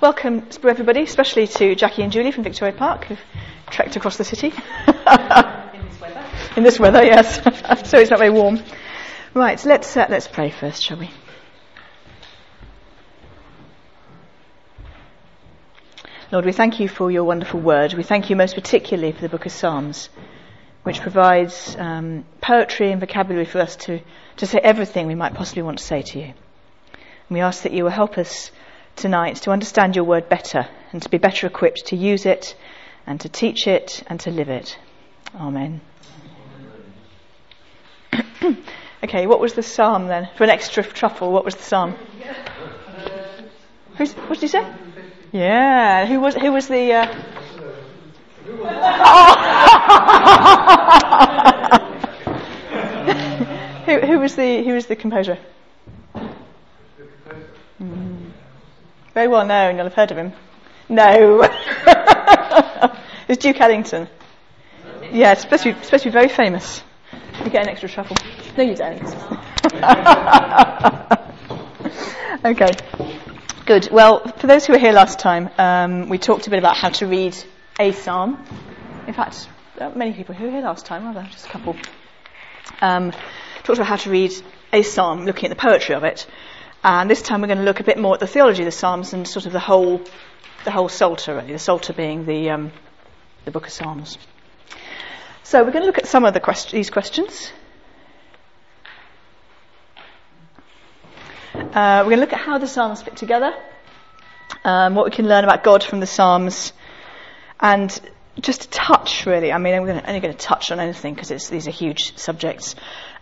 welcome everybody, especially to Jackie and Julie from Victoria Park, who've trekked across the city. In this weather. In this weather, yes. so it's not very warm. Right, let's, uh, let's pray first, shall we? Lord, we thank you for your wonderful word. We thank you most particularly for the book of Psalms, which provides um, poetry and vocabulary for us to, to say everything we might possibly want to say to you. And we ask that you will help us tonight to understand your word better and to be better equipped to use it and to teach it and to live it. Amen. okay, what was the psalm then? For an extra truffle, what was the psalm? Who's, what did you say? Yeah, who was who was the? Uh... who, who was the who was the composer? Mm. Very well known. You'll have heard of him. No, it's Duke Ellington. Yeah, it's supposed to be supposed to be very famous. You get an extra truffle. No, you don't. okay. Good. Well, for those who were here last time, um, we talked a bit about how to read a psalm. In fact, many people who were here last time, rather, just a couple. Um, talked about how to read a psalm, looking at the poetry of it. And this time we're going to look a bit more at the theology of the psalms and sort of the whole, the whole psalter, really. The psalter being the, um, the book of Psalms. So we're going to look at some of the quest- these questions. Uh, we're going to look at how the Psalms fit together, um, what we can learn about God from the Psalms, and just a touch, really. I mean, I'm gonna, only going to touch on anything because these are huge subjects.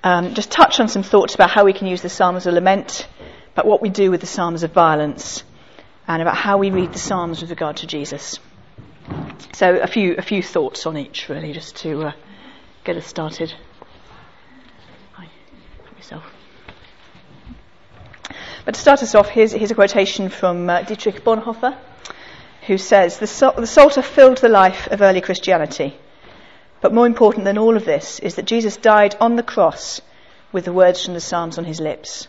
Um, just touch on some thoughts about how we can use the Psalms as a lament, about what we do with the Psalms of violence, and about how we read the Psalms with regard to Jesus. So, a few a few thoughts on each, really, just to uh, get us started. Hi, yourself. But to start us off, here's, here's a quotation from uh, Dietrich Bonhoeffer, who says, the, the Psalter filled the life of early Christianity. But more important than all of this is that Jesus died on the cross with the words from the Psalms on his lips.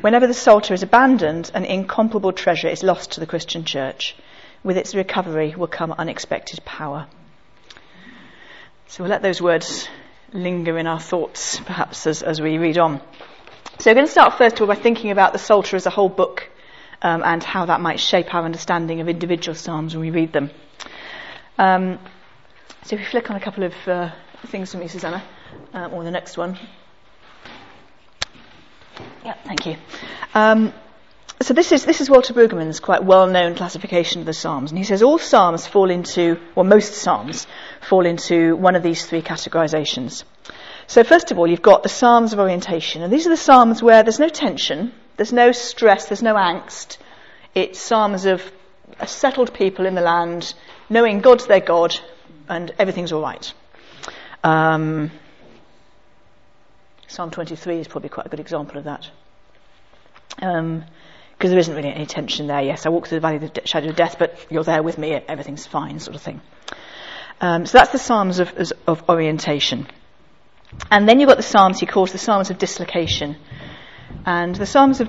Whenever the Psalter is abandoned, an incomparable treasure is lost to the Christian church. With its recovery will come unexpected power. So we'll let those words linger in our thoughts, perhaps, as, as we read on. So we're going to start first of all by thinking about the Psalter as a whole book um, and how that might shape our understanding of individual psalms when we read them. Um, so if you flick on a couple of uh, things for me, Susanna, uh, or the next one. Yeah, thank you. Um, so this is this is Walter Brueggemann's quite well-known classification of the Psalms, and he says all Psalms fall into, well, most Psalms fall into one of these three categorizations. So first of all, you've got the Psalms of orientation, and these are the Psalms where there's no tension, there's no stress, there's no angst. It's Psalms of a settled people in the land, knowing God's their God, and everything's all right. Um, Psalm 23 is probably quite a good example of that. Because um, there isn't really any tension there. Yes, I walk through the valley of the shadow of death, but you're there with me, everything's fine, sort of thing. Um, so that's the Psalms of, of orientation. And then you've got the Psalms he calls the Psalms of dislocation. And the Psalms of,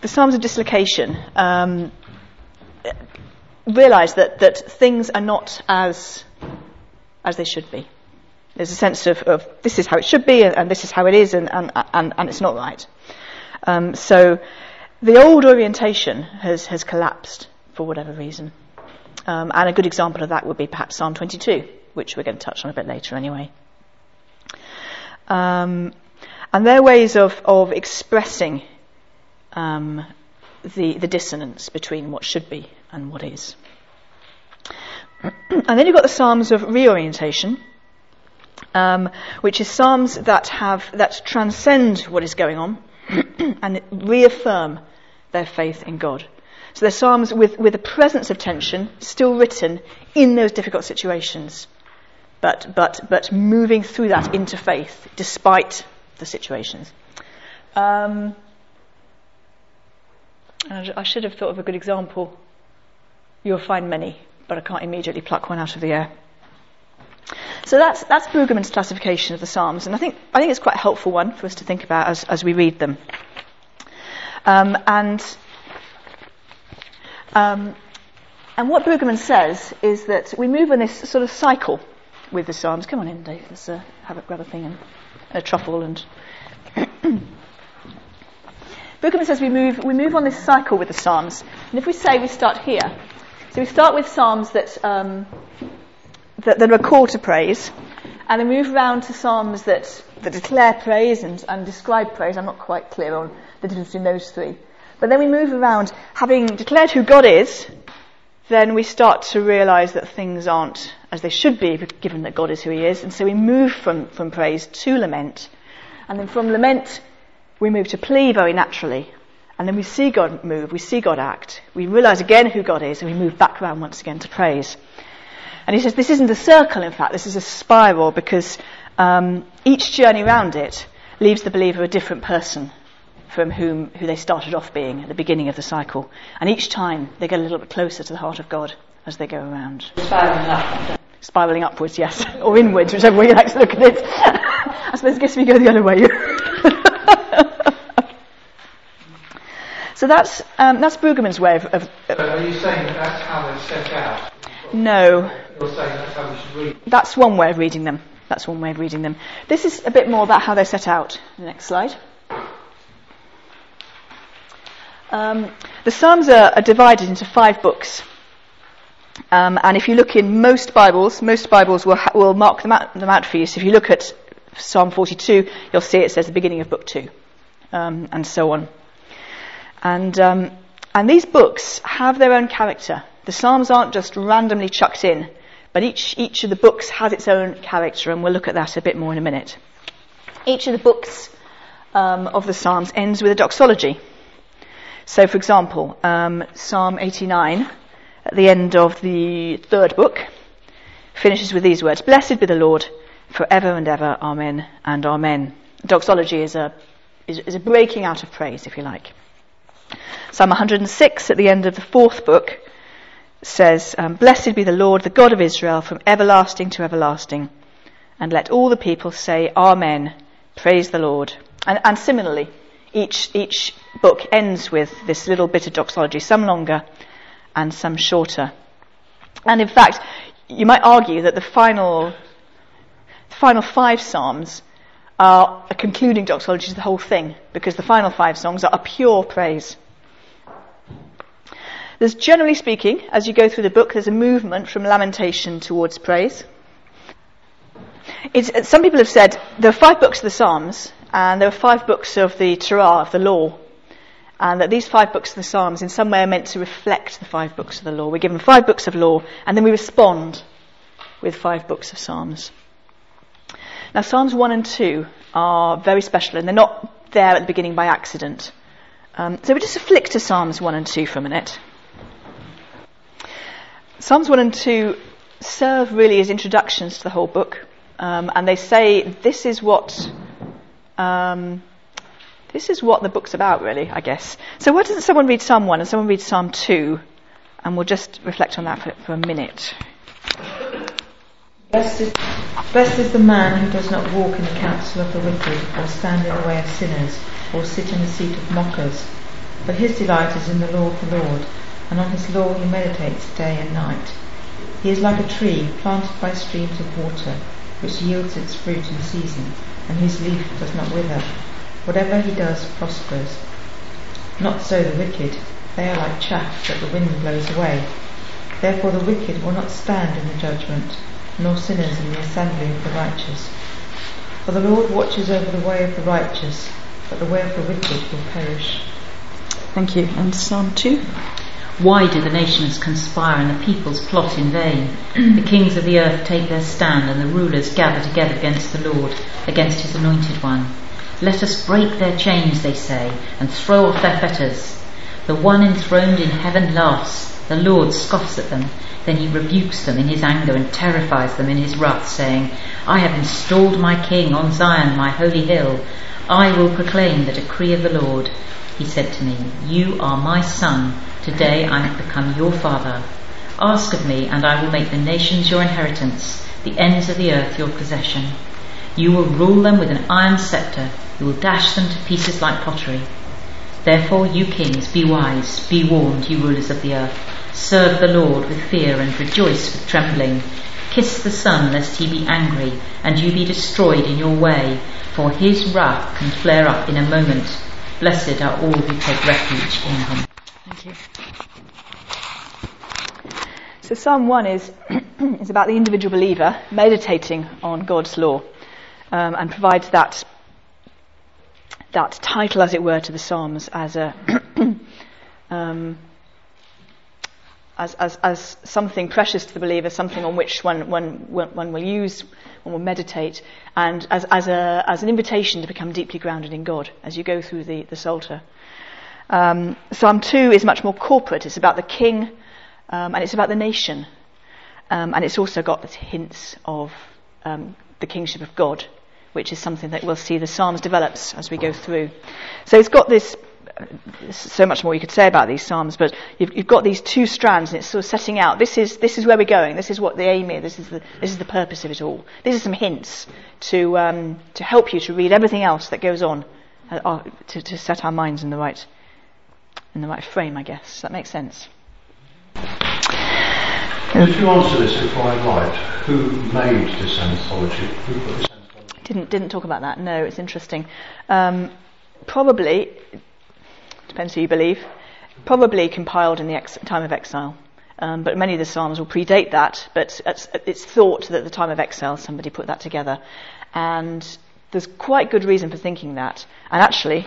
the Psalms of dislocation um, realize that, that things are not as, as they should be. There's a sense of, of this is how it should be and, and this is how it is and, and, and, and it's not right. Um, so the old orientation has, has collapsed for whatever reason. Um, and a good example of that would be perhaps Psalm 22, which we're going to touch on a bit later anyway. Um, and their ways of, of expressing um, the, the dissonance between what should be and what is. and then you've got the Psalms of reorientation, um, which is Psalms that have that transcend what is going on and reaffirm their faith in God. So they're Psalms with, with a presence of tension still written in those difficult situations but, but, but moving through that into faith despite the situations. Um, I should have thought of a good example. You'll find many, but I can't immediately pluck one out of the air. So that's, that's Brueggemann's classification of the Psalms, and I think, I think it's quite a helpful one for us to think about as, as we read them. Um, and Um, and what Brueggemann says is that we move in this sort of cycle with the Psalms. Come on in, Dave. Let's uh, have a, grab a thing and a truffle. And Brueggemann says we move we move on this cycle with the Psalms. And if we say we start here, so we start with Psalms that um, that, that are a call to praise, and then move around to Psalms that that declare praise and, and describe praise. I'm not quite clear on the difference between those three. But then we move around, having declared who God is, then we start to realize that things aren't as they should be, given that God is who He is. And so we move from, from praise to lament. And then from lament, we move to plea very naturally. And then we see God move, we see God act. We realize again who God is, and we move back around once again to praise. And he says this isn't a circle, in fact, this is a spiral because um, each journey around it leaves the believer a different person from whom who they started off being at the beginning of the cycle. And each time they get a little bit closer to the heart of God as they go around. Spiraling up. Spiraling upwards, yes, or inwards, whichever way you like to look at it. I suppose I guess we go the other way. so that's um, that's Brueggemann's way of. of, of so are you saying that that's how they're set out? No. You're saying that's how we should read. That's one way of reading them. That's one way of reading them. This is a bit more about how they're set out. Next slide. Um, the Psalms are, are, divided into five books. Um, and if you look in most Bibles, most Bibles will, ha- will mark them out, them out, for you. So if you look at Psalm 42, you'll see it says the beginning of book two, um, and so on. And, um, and these books have their own character. The Psalms aren't just randomly chucked in, but each, each of the books has its own character, and we'll look at that a bit more in a minute. Each of the books um, of the Psalms ends with a doxology. So, for example, um, Psalm 89, at the end of the third book, finishes with these words Blessed be the Lord forever and ever. Amen and Amen. Doxology is a, is, is a breaking out of praise, if you like. Psalm 106, at the end of the fourth book, says, um, Blessed be the Lord, the God of Israel, from everlasting to everlasting. And let all the people say, Amen. Praise the Lord. And, and similarly, each, each book ends with this little bit of doxology, some longer and some shorter. And in fact, you might argue that the final, the final five psalms are a concluding doxology to the whole thing, because the final five songs are a pure praise. There's generally speaking, as you go through the book, there's a movement from lamentation towards praise. It's, some people have said there are five books of the Psalms, and there are five books of the Torah, of the law, and that these five books of the Psalms in some way are meant to reflect the five books of the law. We're given five books of law, and then we respond with five books of Psalms. Now, Psalms 1 and 2 are very special, and they're not there at the beginning by accident. Um, so we just flick to Psalms 1 and 2 for a minute. Psalms 1 and 2 serve really as introductions to the whole book, um, and they say this is what um, this is what the book's about, really, I guess. So, why doesn't someone read Psalm 1 and someone read Psalm 2? And we'll just reflect on that for, for a minute. Blessed is, blessed is the man who does not walk in the counsel of the wicked, or stand in the way of sinners, or sit in the seat of mockers. But his delight is in the law of the Lord, and on his law he meditates day and night. He is like a tree planted by streams of water, which yields its fruit in season, and whose leaf does not wither. Whatever he does prospers. Not so the wicked. They are like chaff that the wind blows away. Therefore the wicked will not stand in the judgment, nor sinners in the assembly of the righteous. For the Lord watches over the way of the righteous, but the way of the wicked will perish. Thank you. And Psalm 2. Why do the nations conspire and the peoples plot in vain? the kings of the earth take their stand and the rulers gather together against the Lord, against his anointed one. Let us break their chains, they say, and throw off their fetters. The one enthroned in heaven laughs. The Lord scoffs at them. Then he rebukes them in his anger and terrifies them in his wrath, saying, I have installed my king on Zion, my holy hill. I will proclaim the decree of the Lord. He said to me, You are my son. Today I have become your father. Ask of me, and I will make the nations your inheritance, the ends of the earth your possession. You will rule them with an iron scepter. You will dash them to pieces like pottery. Therefore, you kings, be wise, be warned, you rulers of the earth. Serve the Lord with fear and rejoice with trembling. Kiss the Son, lest he be angry, and you be destroyed in your way, for his wrath can flare up in a moment. Blessed are all who take refuge in him. Thank you. So Psalm 1 is, is about the individual believer meditating on God's law um, and provides that, that title, as it were, to the Psalms as a um, as, as, as something precious to the believer, something on which one, one, one will use, one will meditate, and as, as, a, as an invitation to become deeply grounded in God as you go through the, the Psalter. Um, Psalm 2 is much more corporate. It's about the king um, and it's about the nation. Um, and it's also got hints of um, the kingship of God, which is something that we'll see the Psalms develops as we go through. So it's got this so much more you could say about these psalms, but you've, you've, got these two strands, and it's sort of setting out. This is this is where we're going. This is what the aim is. This is the this is the purpose of it all. These are some hints to um, to help you to read everything else that goes on, uh, to, to set our minds in the right in the right frame. I guess Does that makes sense. Could you answer this before I write? Who made this anthology? Who put this anthology? Didn't didn't talk about that. No, it's interesting. Um, probably depends who you believe, probably compiled in the ex- time of exile. Um, but many of the Psalms will predate that, but it's, it's, thought that at the time of exile somebody put that together. And there's quite good reason for thinking that. And actually,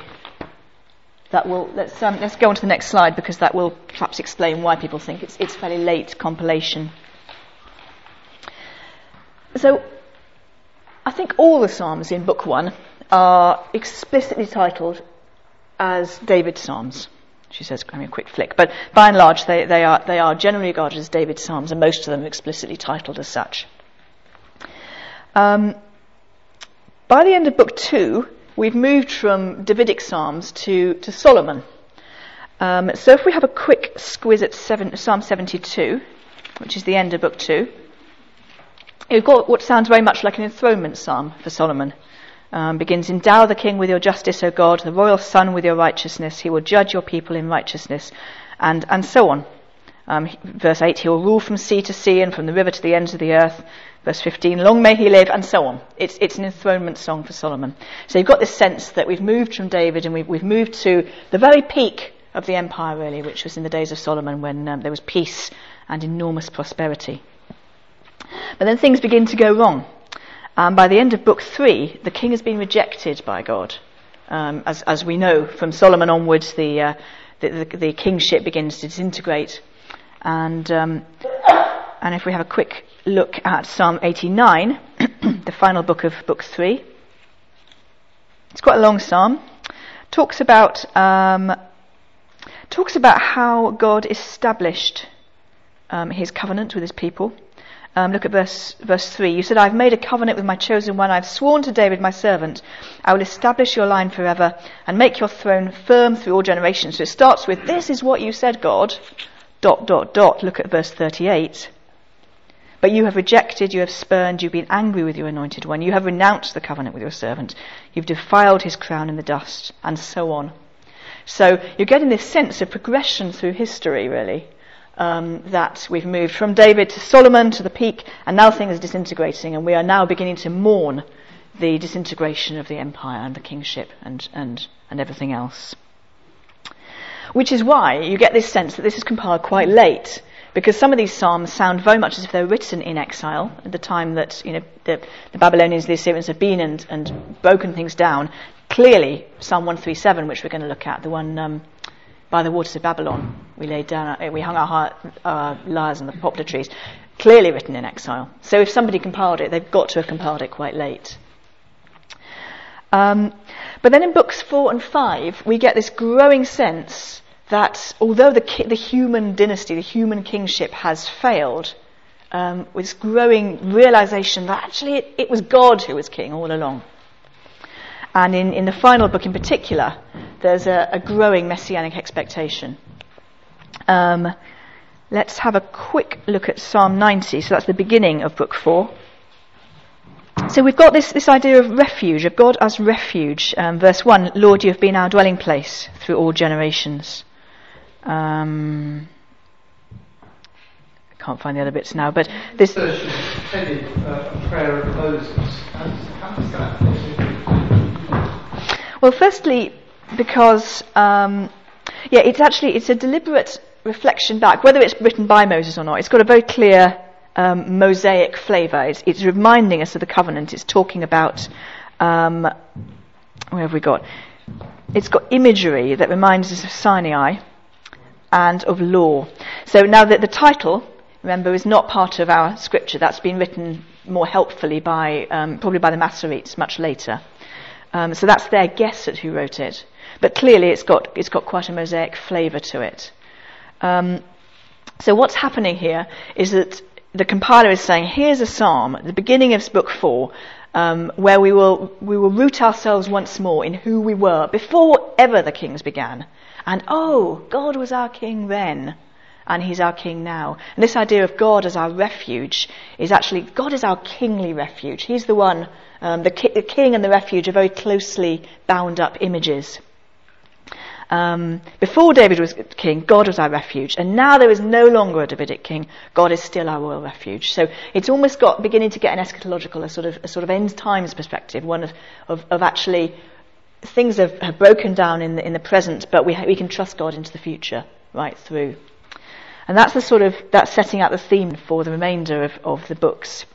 that will, let's, um, let's go on to the next slide because that will perhaps explain why people think it's, it's fairly late compilation. So, I think all the Psalms in Book 1 are explicitly titled as David's Psalms. She says, give me a quick flick. But by and large, they, they, are, they are generally regarded as David's Psalms, and most of them explicitly titled as such. Um, by the end of Book 2, we've moved from Davidic Psalms to, to Solomon. Um, so if we have a quick squiz at seven, Psalm 72, which is the end of Book 2, you've got what sounds very much like an enthronement psalm for Solomon um, begins Endow the king with your justice, O God, the royal son with your righteousness. He will judge your people in righteousness, and, and so on. Um, verse 8, he will rule from sea to sea and from the river to the ends of the earth. Verse 15, long may he live, and so on. It's, it's an enthronement song for Solomon. So you've got this sense that we've moved from David and we've, we've moved to the very peak of the empire, really, which was in the days of Solomon when um, there was peace and enormous prosperity. But then things begin to go wrong. Um, by the end of book three, the king has been rejected by God. Um, as, as, we know from Solomon onwards, the, uh, the, the, the, kingship begins to disintegrate. And, um, and if we have a quick look at Psalm 89, the final book of book three, it's quite a long psalm. Talks about um, talks about how God established um, His covenant with His people. Um, look at verse, verse 3. You said, I've made a covenant with my chosen one. I've sworn to David, my servant. I will establish your line forever and make your throne firm through all generations. So it starts with, This is what you said, God. Dot, dot, dot. Look at verse 38. But you have rejected, you have spurned, you've been angry with your anointed one. You have renounced the covenant with your servant. You've defiled his crown in the dust, and so on. So you're getting this sense of progression through history, really um, that we've moved from David to Solomon to the peak, and now things are disintegrating, and we are now beginning to mourn the disintegration of the empire and the kingship and, and, and everything else. Which is why you get this sense that this is compiled quite late, because some of these psalms sound very much as if they were written in exile at the time that you know the, the Babylonians, the Assyrians have been and, and broken things down. Clearly, Psalm 137, which we're going to look at, the one um, by the waters of Babylon. We laid down, uh, we hung our, heart, our lyres on the poplar trees. Clearly written in exile. So if somebody compiled it, they've got to have compiled it quite late. Um, but then in books four and five, we get this growing sense that although the, ki- the human dynasty, the human kingship has failed, um, with this growing realization that actually it, it was God who was king all along. And in, in the final book in particular, there's a, a growing messianic expectation. Um, let's have a quick look at Psalm 90. So that's the beginning of book 4. So we've got this, this idea of refuge, of God as refuge. Um, verse 1 Lord, you have been our dwelling place through all generations. Um, I can't find the other bits now, but this. Version uh, prayer of Moses. How does, that? Well, firstly, because um, yeah, it's actually it's a deliberate reflection back, whether it's written by Moses or not. It's got a very clear um, mosaic flavour. It's, it's reminding us of the covenant. It's talking about um, where have we got? It's got imagery that reminds us of Sinai and of law. So now that the title, remember, is not part of our scripture. That's been written more helpfully by um, probably by the Masoretes much later. Um, so that's their guess at who wrote it. But clearly, it's got it's got quite a mosaic flavour to it. Um, so what's happening here is that the compiler is saying, here's a psalm the beginning of book four, um, where we will we will root ourselves once more in who we were before ever the kings began, and oh, God was our king then. And he's our king now. And this idea of God as our refuge is actually, God is our kingly refuge. He's the one, um, the, ki- the king and the refuge are very closely bound up images. Um, before David was king, God was our refuge, and now there is no longer a Davidic king. God is still our royal refuge. So it's almost got beginning to get an eschatological, a sort of a sort of end times perspective, one of, of, of actually things have, have broken down in the, in the present, but we ha- we can trust God into the future right through. And that's the sort of that's setting out the theme for the remainder of, of the books.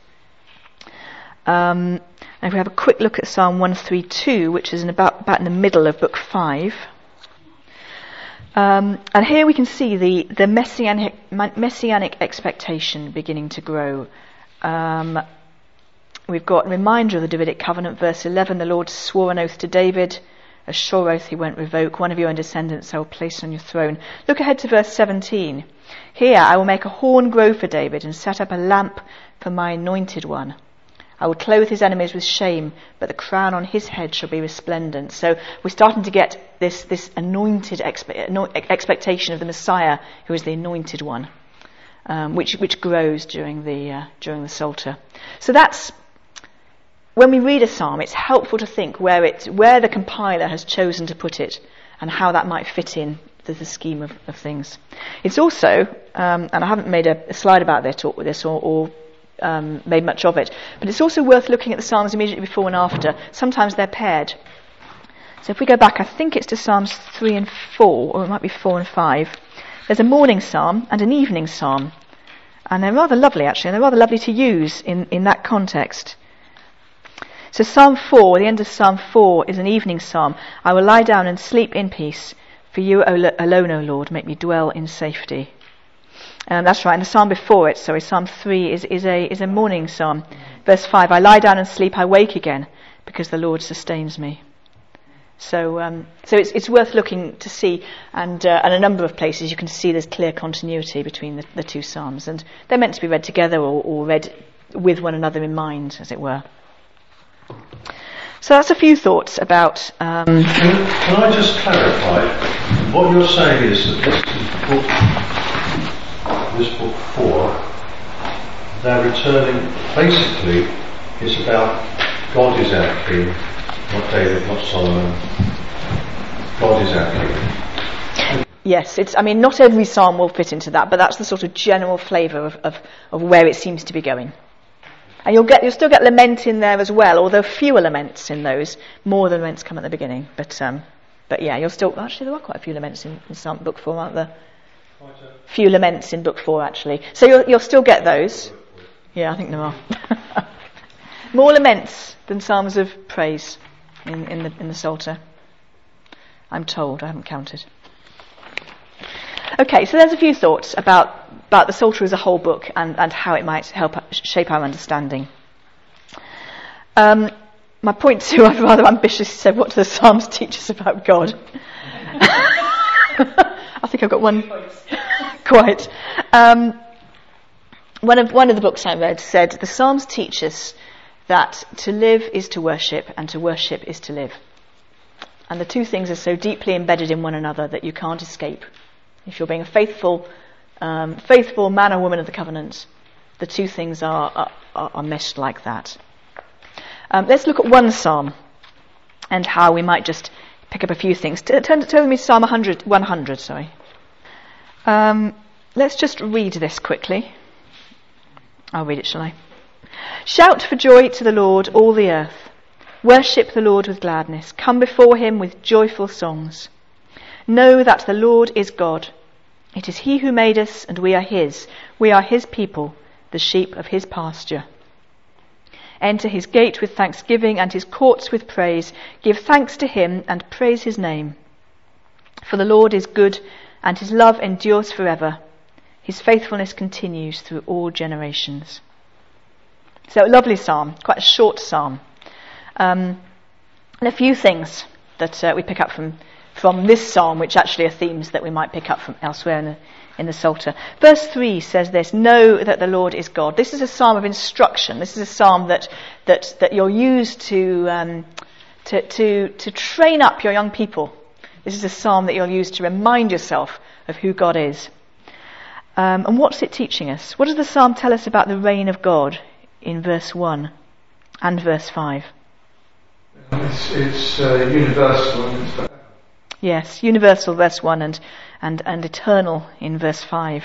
Um, and if we have a quick look at Psalm 132, which is in about, about in the middle of book 5. Um, and here we can see the, the messianic, messianic expectation beginning to grow. Um, we've got a reminder of the Davidic covenant, verse 11 the Lord swore an oath to David, a sure oath he won't revoke. One of your own descendants I will place on your throne. Look ahead to verse 17. Here I will make a horn grow for David and set up a lamp for my anointed one. I will clothe his enemies with shame, but the crown on his head shall be resplendent. So we're starting to get this, this anointed expe- expectation of the Messiah, who is the anointed one, um, which, which grows during the, uh, during the Psalter. So that's, when we read a psalm, it's helpful to think where, it, where the compiler has chosen to put it and how that might fit in the, the scheme of, of, things. It's also, um, and I haven't made a, a slide about this or, this or, or um, made much of it. But it's also worth looking at the Psalms immediately before and after. Sometimes they're paired. So if we go back, I think it's to Psalms 3 and 4, or it might be 4 and 5. There's a morning psalm and an evening psalm. And they're rather lovely, actually, and they're rather lovely to use in, in that context. So Psalm 4, the end of Psalm 4, is an evening psalm. I will lie down and sleep in peace, for you alone, O Lord, make me dwell in safety. Um, that's right. And the psalm before it, sorry, Psalm 3 is, is, a, is a morning psalm. Verse 5 I lie down and sleep, I wake again, because the Lord sustains me. So, um, so it's, it's worth looking to see, and, uh, and a number of places you can see there's clear continuity between the, the two psalms, and they're meant to be read together or, or read with one another in mind, as it were. So that's a few thoughts about. Um, can, can, I just clarify? What you're saying is that this book this book four, they're returning, basically, it's about God is our king, not David, not Solomon. God is our king. Yes, it's, I mean, not every psalm will fit into that, but that's the sort of general flavour of, of, of where it seems to be going. And you'll get, you'll still get lament in there as well, although fewer laments in those. More than laments come at the beginning. But, um, but yeah, you'll still, actually there are quite a few laments in, in Psalm book four, aren't there? Few laments in book four, actually. So you'll, you'll still get those. Yeah, I think there are. More laments than psalms of praise in, in, the, in the Psalter. I'm told, I haven't counted. Okay, so there's a few thoughts about, about the Psalter as a whole book and, and how it might help shape our understanding. Um, my point two, I've rather ambitiously said, what do the Psalms teach us about God? I think I've got one. Quite. Um, one of one of the books I read said the Psalms teach us that to live is to worship, and to worship is to live. And the two things are so deeply embedded in one another that you can't escape. If you're being a faithful, um, faithful man or woman of the covenant, the two things are, are, are meshed like that. Um, let's look at one psalm and how we might just pick up a few things. T- turn, turn with me to Psalm 100, 100 sorry. Um, let's just read this quickly. I'll read it, shall I? Shout for joy to the Lord, all the earth. Worship the Lord with gladness. Come before him with joyful songs. Know that the Lord is God. It is he who made us, and we are his. We are his people, the sheep of his pasture. Enter his gate with thanksgiving and his courts with praise. Give thanks to him and praise his name. For the Lord is good, and his love endures forever. His faithfulness continues through all generations. So, a lovely psalm, quite a short psalm. Um, and a few things that uh, we pick up from, from this psalm, which actually are themes that we might pick up from elsewhere in the, in the Psalter. Verse 3 says this Know that the Lord is God. This is a psalm of instruction. This is a psalm that, that, that you'll use to, um, to, to, to train up your young people. This is a psalm that you'll use to remind yourself of who God is. Um, and what's it teaching us? What does the psalm tell us about the reign of God in verse 1 and verse 5? It's, it's uh, universal. Yes, universal, verse 1, and, and, and eternal in verse 5.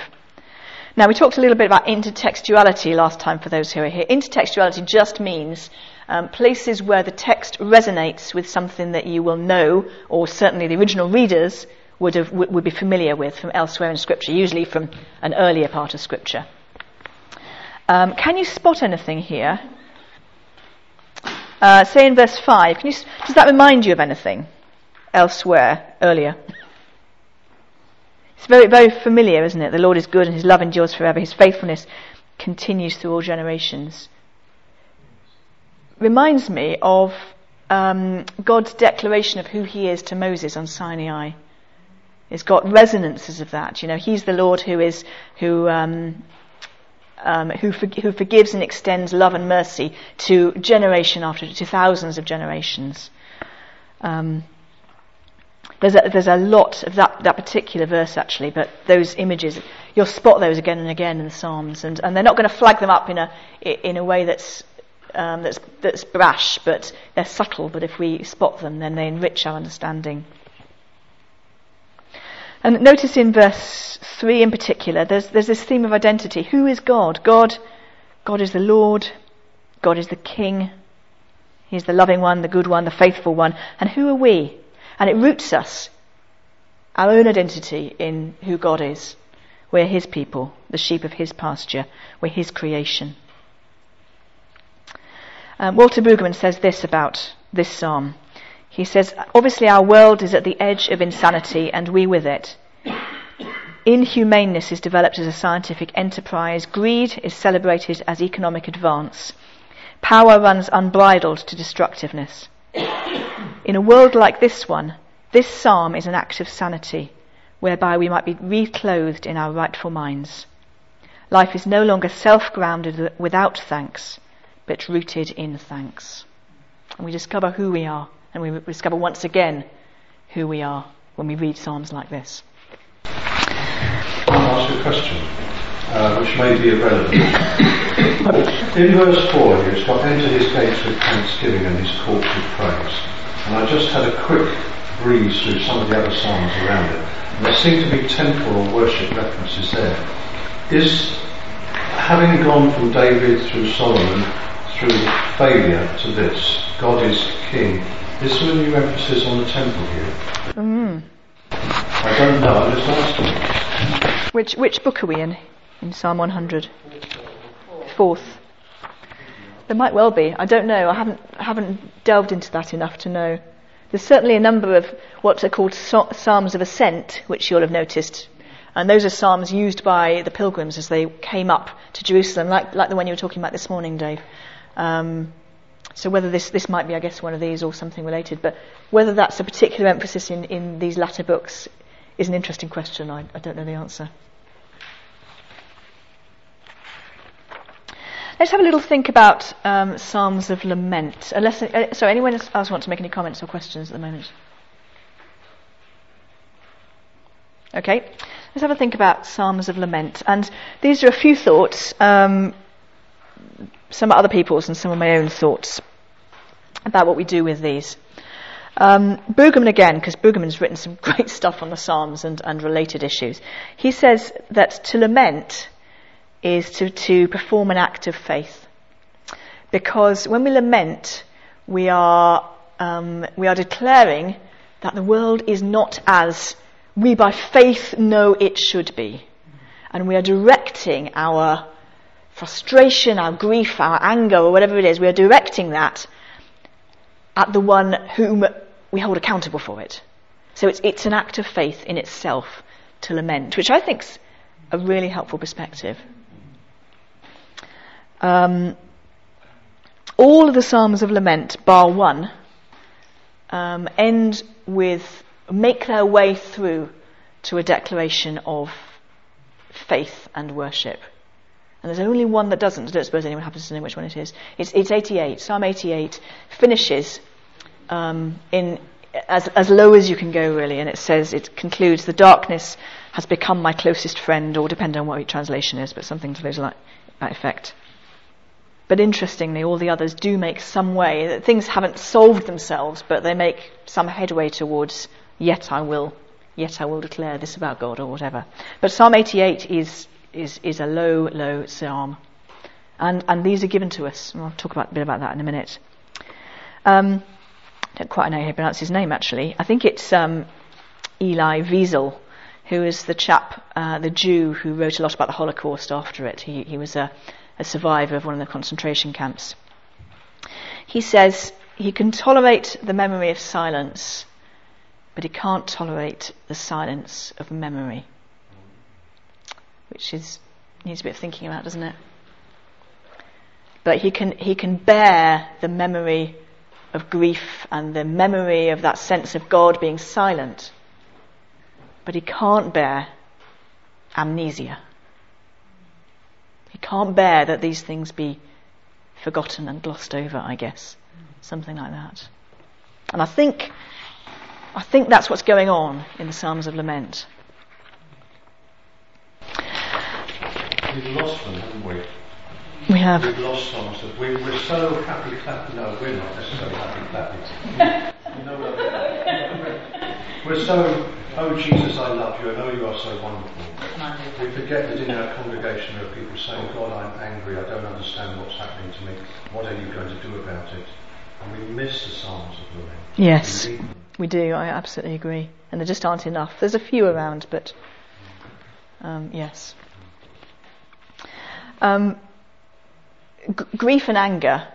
Now, we talked a little bit about intertextuality last time for those who are here. Intertextuality just means um, places where the text resonates with something that you will know, or certainly the original readers would, have, would, would be familiar with from elsewhere in Scripture, usually from an earlier part of Scripture. Um, can you spot anything here? Uh, say in verse 5, can you, does that remind you of anything elsewhere earlier? It's very, very familiar, isn't it? The Lord is good and his love endures forever. His faithfulness continues through all generations. Reminds me of um, God's declaration of who he is to Moses on Sinai. It's got resonances of that. You know, he's the Lord who is, who, um, um, who, for, who forgives and extends love and mercy to generation after, to thousands of generations. Um, there's a, there's a lot of that, that particular verse actually, but those images, you'll spot those again and again in the Psalms, and, and they're not going to flag them up in a, in a way that's, um, that's, that's brash, but they're subtle, but if we spot them, then they enrich our understanding. And notice in verse 3 in particular, there's, there's this theme of identity. Who is God? God, God is the Lord, God is the King, He's the loving one, the good one, the faithful one. And who are we? And it roots us, our own identity in who God is. We're His people, the sheep of His pasture. We're His creation. Um, Walter Brueggemann says this about this psalm. He says, obviously our world is at the edge of insanity and we with it. Inhumaneness is developed as a scientific enterprise. Greed is celebrated as economic advance. Power runs unbridled to destructiveness. In a world like this one, this psalm is an act of sanity, whereby we might be reclothed in our rightful minds. Life is no longer self grounded without thanks, but rooted in thanks. And we discover who we are, and we discover once again who we are when we read psalms like this. Ask you a question, uh, which may be irrelevant. In verse 4 here, it's got enter his gates with thanksgiving and his courts with praise. And I just had a quick breeze through some of the other psalms around it. And there seem to be temple or worship references there. Is having gone from David through Solomon through failure to this, God is king, is there a new emphasis on the temple here? Mm. I don't know, I'm just asking. Which, which book are we in? In Psalm 100? Fourth. There might well be. I don't know. I haven't, haven't delved into that enough to know. There's certainly a number of what are called Psalms of Ascent, which you'll have noticed. And those are psalms used by the pilgrims as they came up to Jerusalem, like, like the one you were talking about this morning, Dave. Um, so whether this, this might be, I guess, one of these or something related, but whether that's a particular emphasis in, in these latter books is an interesting question. I, I don't know the answer. Let's have a little think about um, Psalms of Lament. Unless, uh, sorry, anyone else want to make any comments or questions at the moment? Okay, let's have a think about Psalms of Lament. And these are a few thoughts, um, some other people's and some of my own thoughts. about what we do with these. Um, again, because Brueggemann's written some great stuff on the Psalms and, and related issues. He says that to lament is to, to perform an act of faith. Because when we lament, we are, um, we are declaring that the world is not as we by faith know it should be. And we are directing our frustration, our grief, our anger, or whatever it is, we are directing that at the one whom we hold accountable for it. So it's, it's an act of faith in itself to lament, which I think is a really helpful perspective. Um, all of the Psalms of Lament, bar one, um, end with, make their way through to a declaration of faith and worship. And there's only one that doesn't. I don't suppose anyone happens to know which one it is. It's, it's 88. Psalm 88 finishes um, in as, as low as you can go, really, and it says, it concludes, the darkness has become my closest friend, or depending on what your translation is, but something to those like, that effect. But interestingly, all the others do make some way, things haven't solved themselves, but they make some headway towards, yet I will, yet I will declare this about God, or whatever. But Psalm 88 is, is, is a low, low psalm. And, and these are given to us, and I'll talk about, a bit about that in a minute. Um, don't quite know how to pronounce his name actually. I think it's um, Elie Wiesel, who is the chap, uh, the Jew who wrote a lot about the Holocaust after it. He, he was a, a survivor of one of the concentration camps. He says he can tolerate the memory of silence, but he can't tolerate the silence of memory. Which is needs a bit of thinking about, doesn't it? But he can he can bear the memory of grief and the memory of that sense of God being silent. But he can't bear amnesia. He can't bear that these things be forgotten and glossed over, I guess. Something like that. And I think, I think that's what's going on in the Psalms of Lament. We've lost them, haven't we? We have. We've lost songs that we, we're so happy clapping. No, we're not necessarily happy clapping. you know what We're so, oh Jesus, I love you. I know you are so wonderful. We forget that in our congregation there are people saying, God, I'm angry. I don't understand what's happening to me. What are you going to do about it? And we miss the Psalms of lament. Yes, we, we do. I absolutely agree. And there just aren't enough. There's a few around, but um, yes. Um, g- grief and anger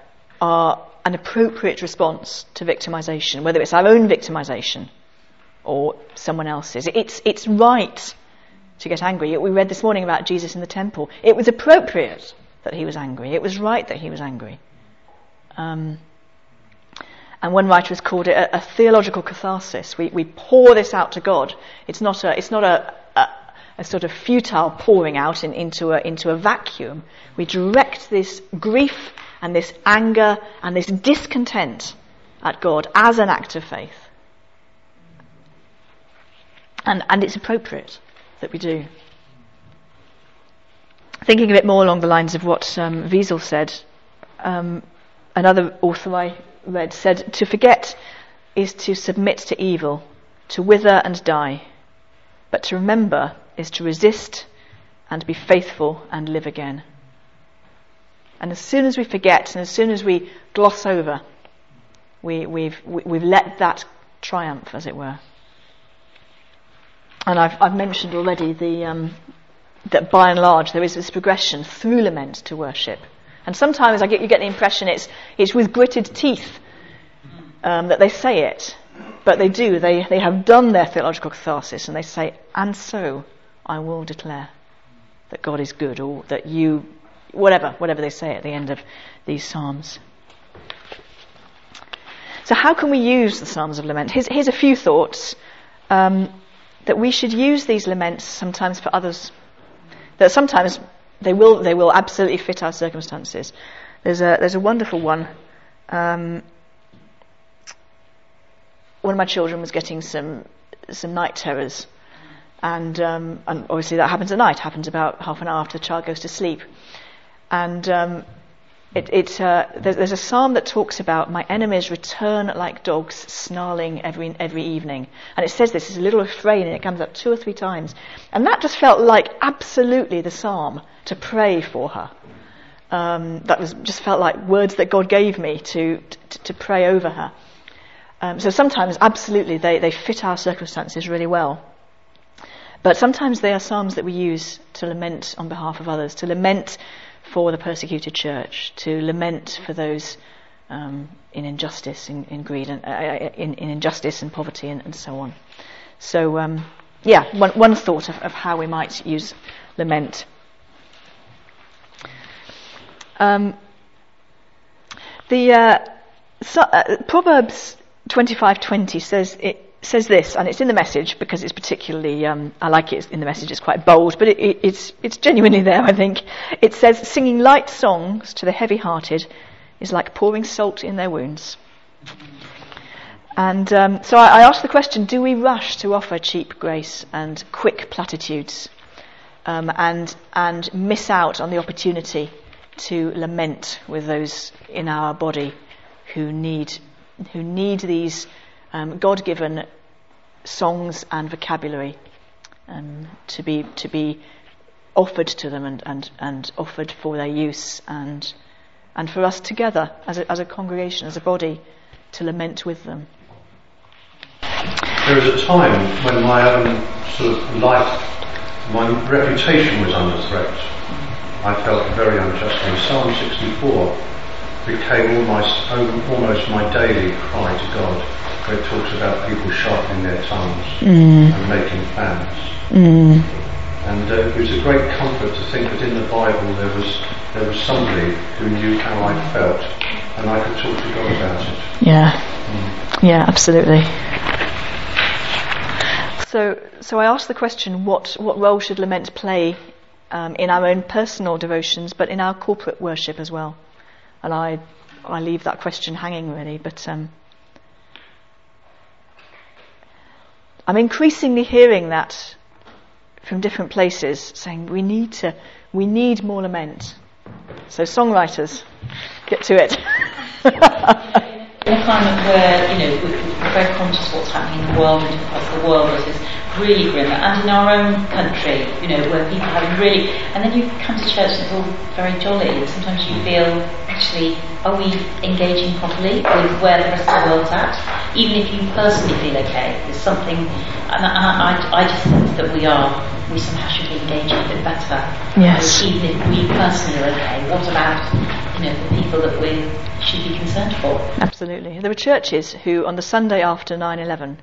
are an appropriate response to victimization, whether it's our own victimization or someone else's. It's, it's right to get angry. We read this morning about Jesus in the temple. It was appropriate that he was angry. It was right that he was angry. Um, and one writer has called it a, a theological catharsis. We, we pour this out to God. It's not a, it's not a, a, a sort of futile pouring out in, into, a, into a vacuum. We direct this grief and this anger and this discontent at God as an act of faith. And, and it's appropriate that we do. Thinking a bit more along the lines of what um, Wiesel said, um, another author I read said, To forget is to submit to evil, to wither and die. But to remember is to resist and be faithful and live again. And as soon as we forget and as soon as we gloss over, we, we've, we've let that triumph, as it were. And I've, I've mentioned already the, um, that by and large there is this progression through lament to worship. And sometimes I get, you get the impression it's, it's with gritted teeth um, that they say it. But they do. They, they have done their theological catharsis and they say, and so I will declare that God is good or that you, whatever, whatever they say at the end of these Psalms. So how can we use the Psalms of Lament? Here's, here's a few thoughts. Um, that we should use these laments sometimes for others. That sometimes they will, they will absolutely fit our circumstances. There's a, there's a wonderful one. Um, one of my children was getting some, some night terrors. And, um, and obviously that happens at night, happens about half an hour after the child goes to sleep. And um, It, uh, there's, there's a psalm that talks about my enemies return like dogs, snarling every, every evening. And it says this, it's a little refrain, and it comes up two or three times. And that just felt like absolutely the psalm to pray for her. Um, that was just felt like words that God gave me to, to, to pray over her. Um, so sometimes, absolutely, they, they fit our circumstances really well. But sometimes they are psalms that we use to lament on behalf of others, to lament for the persecuted church, to lament for those um, in injustice, in, in greed, and uh, uh, in, in, injustice and poverty, and, and so on. So, um, yeah, one, one thought of, of, how we might use lament. Um, the uh, so, uh, Proverbs 25:20 says it says this, and it's in the message because it's particularly, um, I like it in the message, it's quite bold, but it, it, it's, it's genuinely there, I think. It says, singing light songs to the heavy hearted is like pouring salt in their wounds. And um, so I, I the question do we rush to offer cheap grace and quick platitudes um, and, and miss out on the opportunity to lament with those in our body who need, who need these um, God given songs and vocabulary um, to be to be offered to them and, and, and offered for their use and and for us together as a, as a congregation, as a body, to lament with them. There was a time when my own sort of life, my reputation was under threat. I felt very unjustly. Psalm 64 became almost, almost my daily cry to God where it talks about people sharpening their tongues mm. and making plans. Mm. And uh, it was a great comfort to think that in the Bible there was there was somebody who knew how I felt, and I could talk to God about it. Yeah, mm. yeah, absolutely. So, so I asked the question: what what role should lament play um, in our own personal devotions, but in our corporate worship as well? And I I leave that question hanging really, but. Um, I'm increasingly hearing that from different places, saying we need to, we need more lament. So songwriters, get to it. in a climate where, you know, we're very conscious of what's happening in the world and across the world, which is really grim, and in our own country, you know, where people have really, and then you come to church and it's all very jolly, and sometimes you feel, actually, are we engaging properly with where the rest of the world's at? Even if you personally feel okay, there's something, and, and I, I, I just think that we are, we somehow should be engaging a bit better. Yes. Even if we personally are okay, what about, you know, the people that we should be concerned for? Absolutely. There were churches who, on the Sunday after 9 11,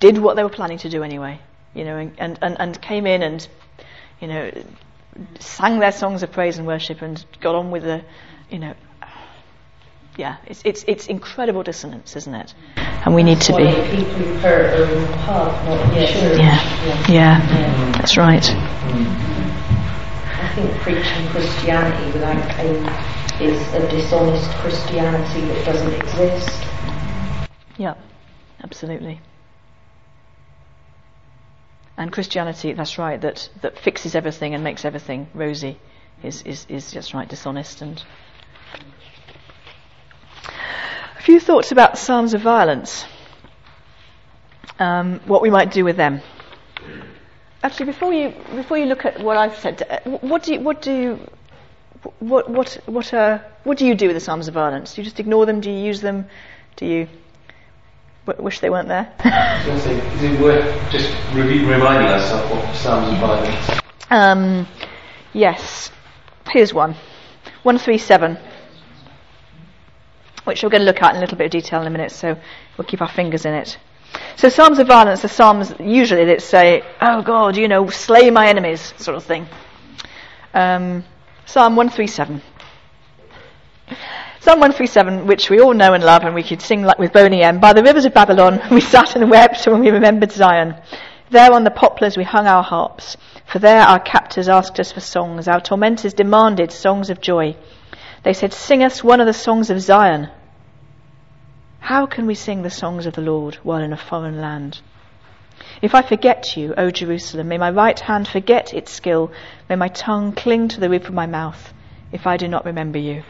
did what they were planning to do anyway, you know, and, and, and came in and, you know, sang their songs of praise and worship and got on with the, you know, yeah, it's, it's, it's incredible dissonance, isn't it? And we need to be. People who hurt are in not Yeah. Yeah. yeah, that's right. I think preaching Christianity without pain is a dishonest Christianity that doesn't exist. Yeah, absolutely. And Christianity, that's right, that, that fixes everything and makes everything rosy is, is, is just right, dishonest and a few thoughts about Psalms of violence. Um, what we might do with them. Actually, before you before you look at what I've said, uh, what do you, what do you, what what what uh, what do you do with the Psalms of violence? Do you just ignore them? Do you use them? Do you w- wish they weren't there? is it worth just re- reminding ourselves what Psalms of violence? Um, yes. Here's one. One three seven which we're going to look at in a little bit of detail in a minute, so we'll keep our fingers in it. So Psalms of violence are Psalms usually that say, oh God, you know, slay my enemies, sort of thing. Um, Psalm 137. Psalm 137, which we all know and love, and we could sing like with Boney M. By the rivers of Babylon, we sat and wept when we remembered Zion. There on the poplars we hung our harps, for there our captors asked us for songs, our tormentors demanded songs of joy. They said, Sing us one of the songs of Zion. How can we sing the songs of the Lord while in a foreign land? If I forget you, O Jerusalem, may my right hand forget its skill, may my tongue cling to the roof of my mouth. if I do not remember you,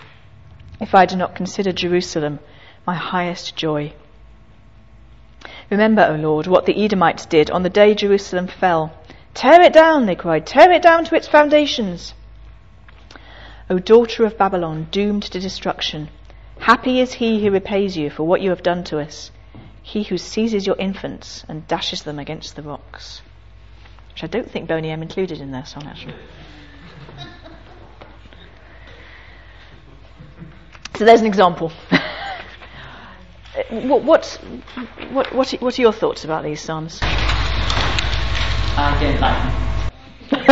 if I do not consider Jerusalem my highest joy. Remember, O Lord, what the Edomites did on the day Jerusalem fell. Tear it down, they cried, tear it down to its foundations. O daughter of Babylon, doomed to destruction, happy is he who repays you for what you have done to us, he who seizes your infants and dashes them against the rocks. Which I don't think Boney M included in their song, actually. So there's an example. what, what, what, what, what are your thoughts about these psalms? I don't like them.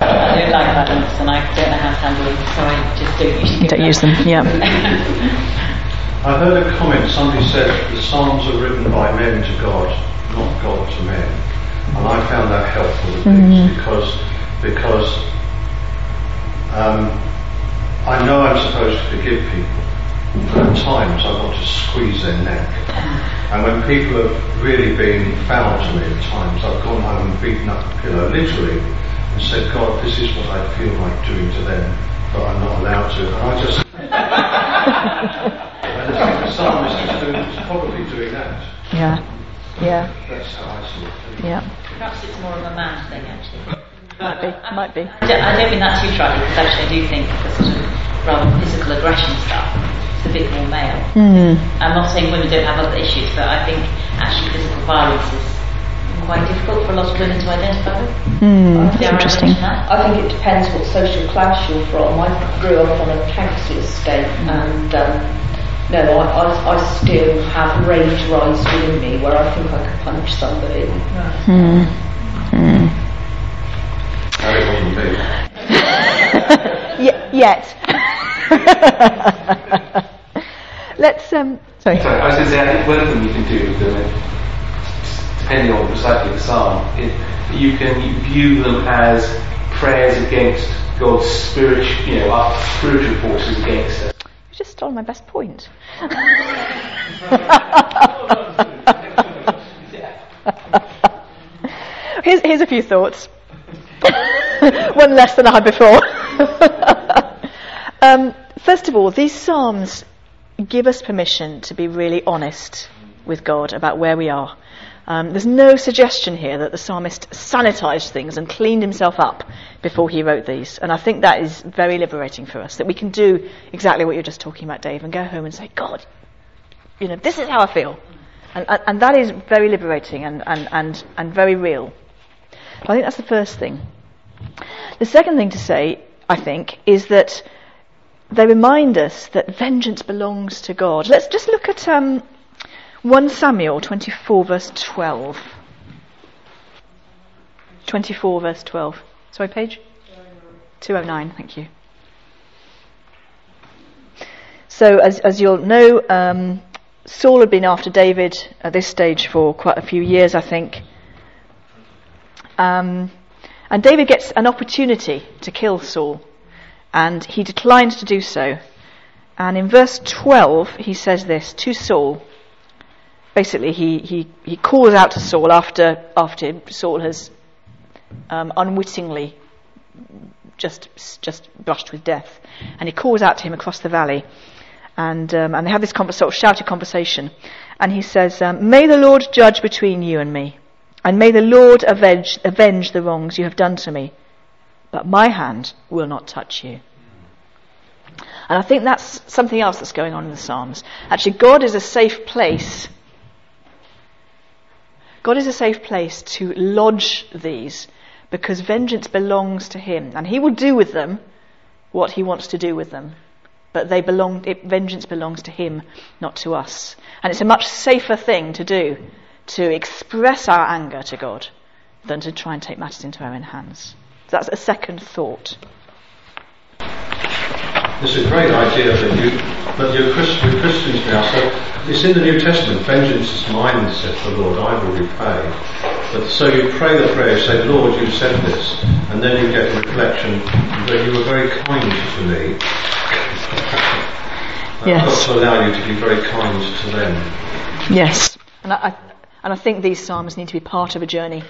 I don't like and I don't know how to handle them, so I just don't usually Don't use them, yeah. I heard a comment, somebody said the Psalms are written by men to God, not God to men. And I found that helpful at least because, because um, I know I'm supposed to forgive people, but at times I want to squeeze their neck. And when people have really been foul to me at times, I've gone home and beaten up the pillow, literally, and said, God, this is what I feel like doing to them, but I'm not allowed to. And I just I just think the psalmist is, doing, is probably doing that. Yeah, yeah, That's how I see it. yeah. Perhaps it's more of a man thing, actually. Might be, might be. I don't, I don't mean that too trite because actually I do think the sort of rather physical aggression stuff is a bit more male. Hmm. I'm not saying women don't have other issues, but I think actually physical violence is quite difficult for a lot of women to identify with. Hmm. That's interesting. that? I think it depends what social class you're from. I grew up on a council estate and um, no, I, I, I still have rage rise within me where I think I could punch somebody. Hmm. Hmm. Harry wasn't me. Ye- yet. Let's um. Sorry. Sorry, I was going to say, I think one thing you can do with them, uh, depending on the psalm, is you can view them as prayers against God's spiritual, you know, our spiritual forces against us. You just stole my best point. here's, here's a few thoughts. One less than I had before. um, first of all, these Psalms give us permission to be really honest with God about where we are. Um, there's no suggestion here that the psalmist sanitized things and cleaned himself up before he wrote these. And I think that is very liberating for us, that we can do exactly what you're just talking about, Dave, and go home and say, God, you know, this is how I feel. And, and, and that is very liberating and, and, and, and very real. So I think that's the first thing. The second thing to say, I think, is that they remind us that vengeance belongs to God. Let's just look at um, 1 Samuel 24, verse 12. 24, verse 12. Sorry, page? 209, thank you. So, as, as you'll know, um, Saul had been after David at this stage for quite a few years, I think. Um, and David gets an opportunity to kill Saul, and he declines to do so. And in verse 12, he says this to Saul. Basically, he, he, he calls out to Saul after, after Saul has um, unwittingly just, just brushed with death. And he calls out to him across the valley. And, um, and they have this conver- sort of shouted conversation. And he says, um, May the Lord judge between you and me. And may the Lord avenge, avenge the wrongs you have done to me. But my hand will not touch you. And I think that's something else that's going on in the Psalms. Actually, God is a safe place. God is a safe place to lodge these because vengeance belongs to Him. And He will do with them what He wants to do with them. But they belong, it, vengeance belongs to Him, not to us. And it's a much safer thing to do to express our anger to God than to try and take matters into our own hands. So that's a second thought. It's a great idea that you that you're, Christ, you're Christians now. So it's in the New Testament. Vengeance is mine, saith the Lord. I will repay. But so you pray the prayer, say, Lord, you said this, and then you get the reflection that you were very kind to me. I've Yes. got to allow you to be very kind to them. Yes. And I, I, and I think these psalms need to be part of a journey.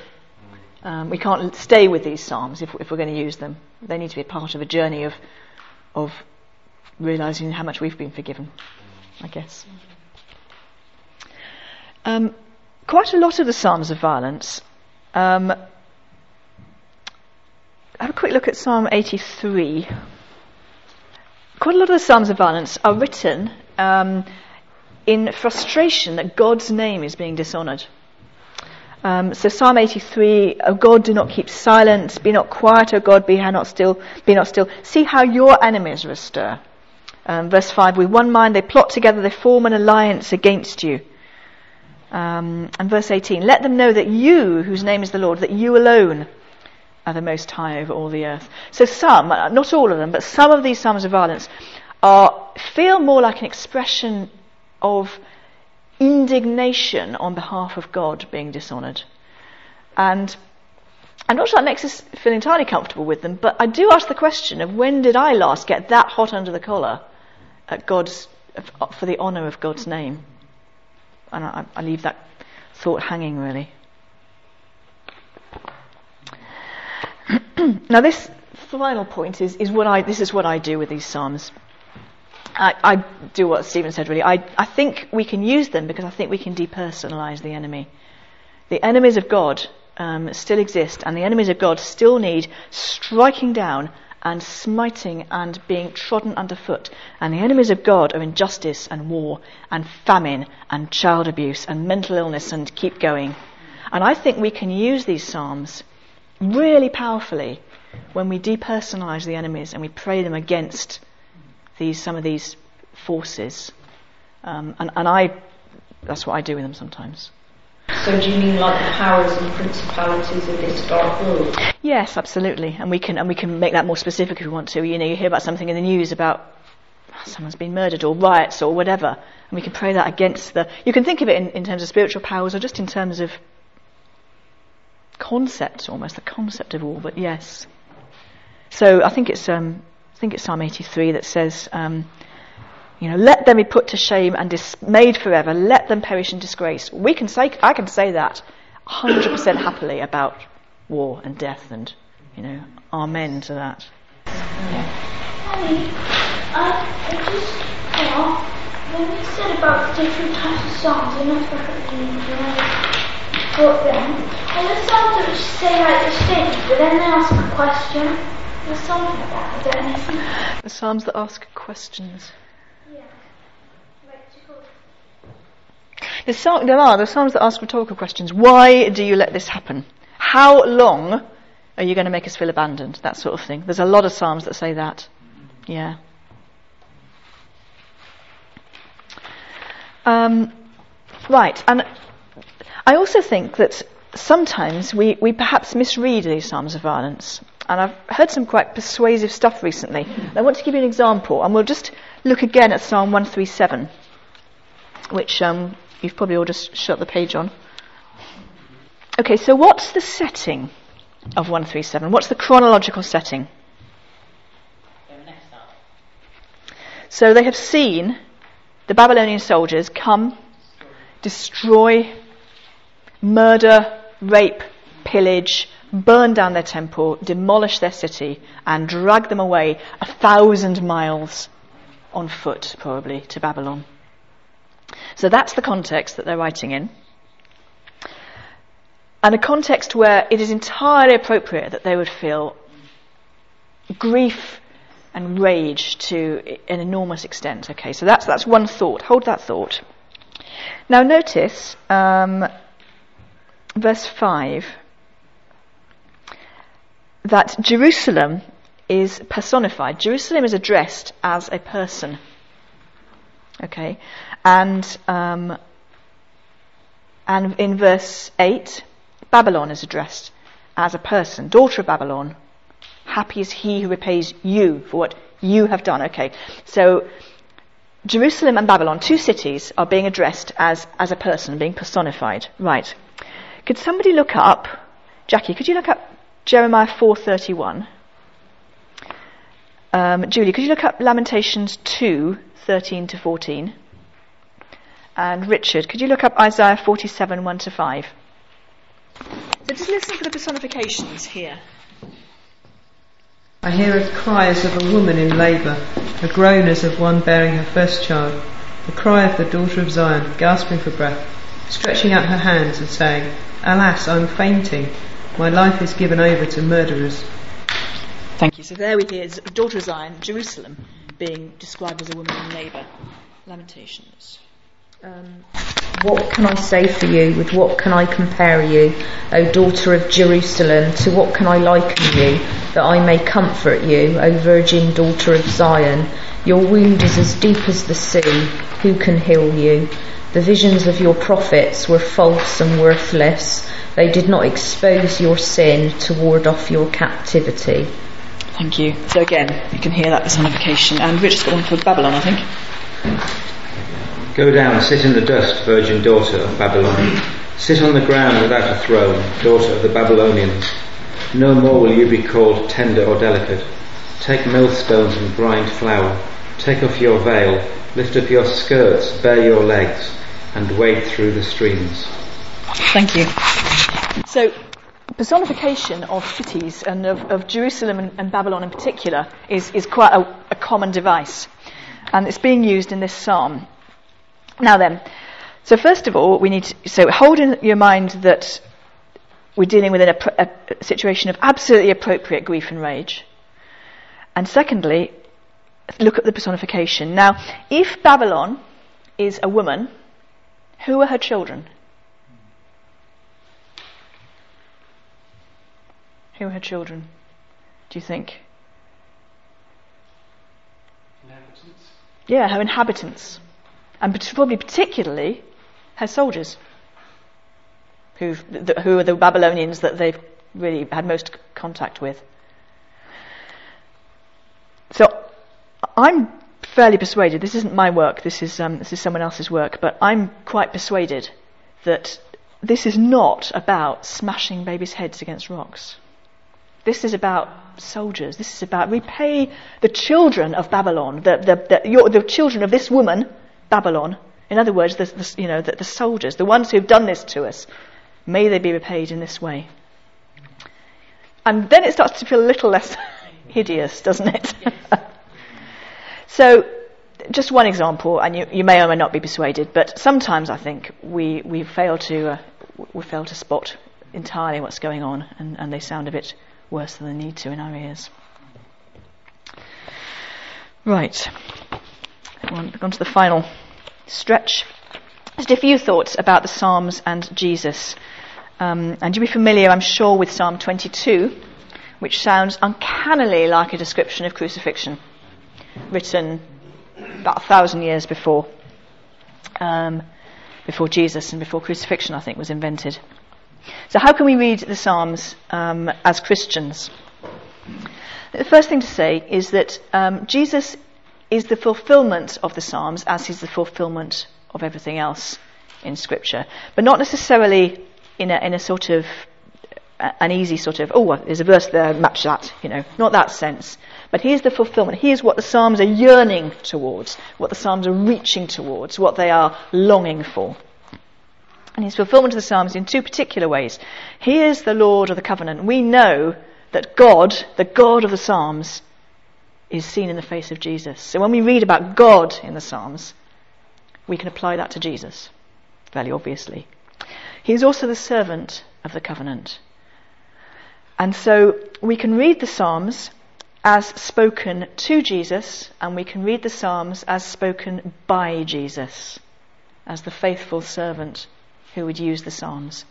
Um, we can't stay with these psalms if, if we're going to use them. They need to be part of a journey of of realizing how much we've been forgiven. I guess. Um, quite a lot of the psalms of violence. Um, have a quick look at Psalm 83. Quite a lot of the psalms of violence are written um, in frustration that God's name is being dishonoured. Um, so Psalm 83, O God, do not keep silent, be not quiet, O God, be not still, be not still. See how your enemies are astir. Um, verse 5, with one mind they plot together, they form an alliance against you. Um, and verse 18, let them know that you, whose name is the Lord, that you alone are the most high over all the earth. So some, not all of them, but some of these psalms of violence are, feel more like an expression of indignation on behalf of God being dishonoured. And I'm not sure that makes us feel entirely comfortable with them, but I do ask the question of when did I last get that hot under the collar at God's, for the honour of God's name? And I, I leave that thought hanging really. now this final point is, is what I, this is what I do with these psalms. I, I, do what Stephen said, really. I, I think we can use them because I think we can depersonalize the enemy. The enemies of God um, still exist, and the enemies of God still need striking down and smiting and being trodden underfoot. And the enemies of God are injustice and war and famine and child abuse and mental illness and keep going. And I think we can use these Psalms really powerfully when we depersonalize the enemies and we pray them against these some of these forces. Um, and, and I, that's what I do with them sometimes. So do you mean like the powers and principalities of this dark world? Yes, absolutely. And we can and we can make that more specific if we want to. You know, you hear about something in the news about someone's been murdered or riots or whatever, and we can pray that against the. You can think of it in, in terms of spiritual powers or just in terms of concepts, almost the concept of war. But yes. So I think it's um, I think it's Psalm 83 that says, um, you know, let them be put to shame and dismayed forever. Let them perish in disgrace. We can say, I can say that 100% happily about war and death and, you know, amen to that. Honey, I, I just thought, when you said about the different types of songs, I know perfectly when I thought them, and the songs that say like the things, but then they ask a question. There's something about it, don't you? The Psalms that ask questions. Yeah. Like, There's there are Psalms that ask rhetorical questions. Why do you let this happen? How long are you going to make us feel abandoned? That sort of thing. There's a lot of Psalms that say that. Yeah. Um, right, and I also think that sometimes we, we perhaps misread these Psalms of violence. And I've heard some quite persuasive stuff recently. I want to give you an example, and we'll just look again at Psalm 137, which um, you've probably all just shut the page on. Okay, so what's the setting of 137? What's the chronological setting? So they have seen the Babylonian soldiers come, destroy, murder, rape, pillage, burn down their temple, demolish their city, and drag them away a thousand miles on foot, probably, to Babylon. So that's the context that they're writing in. And a context where it is entirely appropriate that they would feel grief and rage to an enormous extent. Okay, so that's, that's one thought. Hold that thought. Now notice um, verse 5 that Jerusalem is personified. Jerusalem is addressed as a person. Okay, and um, and in verse eight, Babylon is addressed as a person, daughter of Babylon. Happy is he who repays you for what you have done. Okay, so Jerusalem and Babylon, two cities, are being addressed as as a person, being personified. Right? Could somebody look up, Jackie? Could you look up Jeremiah 4:31. Um, Julie, could you look up Lamentations 2:13 to 14? And Richard, could you look up Isaiah 47 1 to 5? So just listen for the personifications here. I hear a cry as of a woman in labour, a groan as of one bearing her first child, the cry of the daughter of Zion, gasping for breath, stretching out her hands and saying, Alas, I'm fainting. My life is given over to murderers. Thank you. So there we hear the daughter of Zion, Jerusalem, being described as a woman in labour. Lamentations. Um, what can I say for you? With what can I compare you, O daughter of Jerusalem? To what can I liken you, that I may comfort you, O virgin daughter of Zion? Your wound is as deep as the sea. Who can heal you? The visions of your prophets were false and worthless. They did not expose your sin to ward off your captivity. Thank you. So again, you can hear that personification. And Richard's got one for Babylon, I think. Go down, sit in the dust, virgin daughter of Babylon. Sit on the ground without a throne, daughter of the Babylonians. No more will you be called tender or delicate. Take millstones and grind flour. Take off your veil, lift up your skirts, bare your legs, and wade through the streams. Thank you. So, personification of cities and of, of Jerusalem and, and, Babylon in particular is, is quite a, a common device. And it's being used in this psalm. Now then, so first of all, we need to, so hold in your mind that we're dealing with a, a, situation of absolutely appropriate grief and rage. And secondly, look at the personification. Now, if Babylon is a woman, who are her children? Who are her children? Do you think? Inhabitants. Yeah, her inhabitants and probably particularly her soldiers, who who are the Babylonians that they've really had most contact with. So I'm fairly persuaded. This isn't my work. This is um, this is someone else's work. But I'm quite persuaded that this is not about smashing babies' heads against rocks. This is about soldiers. This is about repay the children of Babylon, the, the, the, the children of this woman Babylon. In other words, the, the you know, the, the soldiers, the ones who've done this to us, may they be repaid in this way. And then it starts to feel a little less hideous, doesn't it? so, just one example, and you, you, may or may not be persuaded, but sometimes I think we, we fail to uh, we fail to spot entirely what's going on, and, and they sound a bit worse than they need to in our ears. Right. On, on to the final stretch. Just a few thoughts about the Psalms and Jesus. Um, and you'll be familiar, I'm sure, with Psalm 22, which sounds uncannily like a description of crucifixion, written about a thousand years before, um, before Jesus and before crucifixion, I think, was invented. So, how can we read the Psalms um, as Christians? The first thing to say is that um, Jesus is the fulfillment of the Psalms as he's the fulfillment of everything else in Scripture. But not necessarily in a, in a sort of an easy sort of, oh, there's a verse there, match that, you know, not that sense. But here's the fulfillment. Here's what the Psalms are yearning towards, what the Psalms are reaching towards, what they are longing for. And his fulfillment of the Psalms in two particular ways. He is the Lord of the covenant. We know that God, the God of the Psalms, is seen in the face of Jesus. So when we read about God in the Psalms, we can apply that to Jesus, fairly obviously. He is also the servant of the covenant. And so we can read the Psalms as spoken to Jesus, and we can read the Psalms as spoken by Jesus, as the faithful servant who would use the Psalms.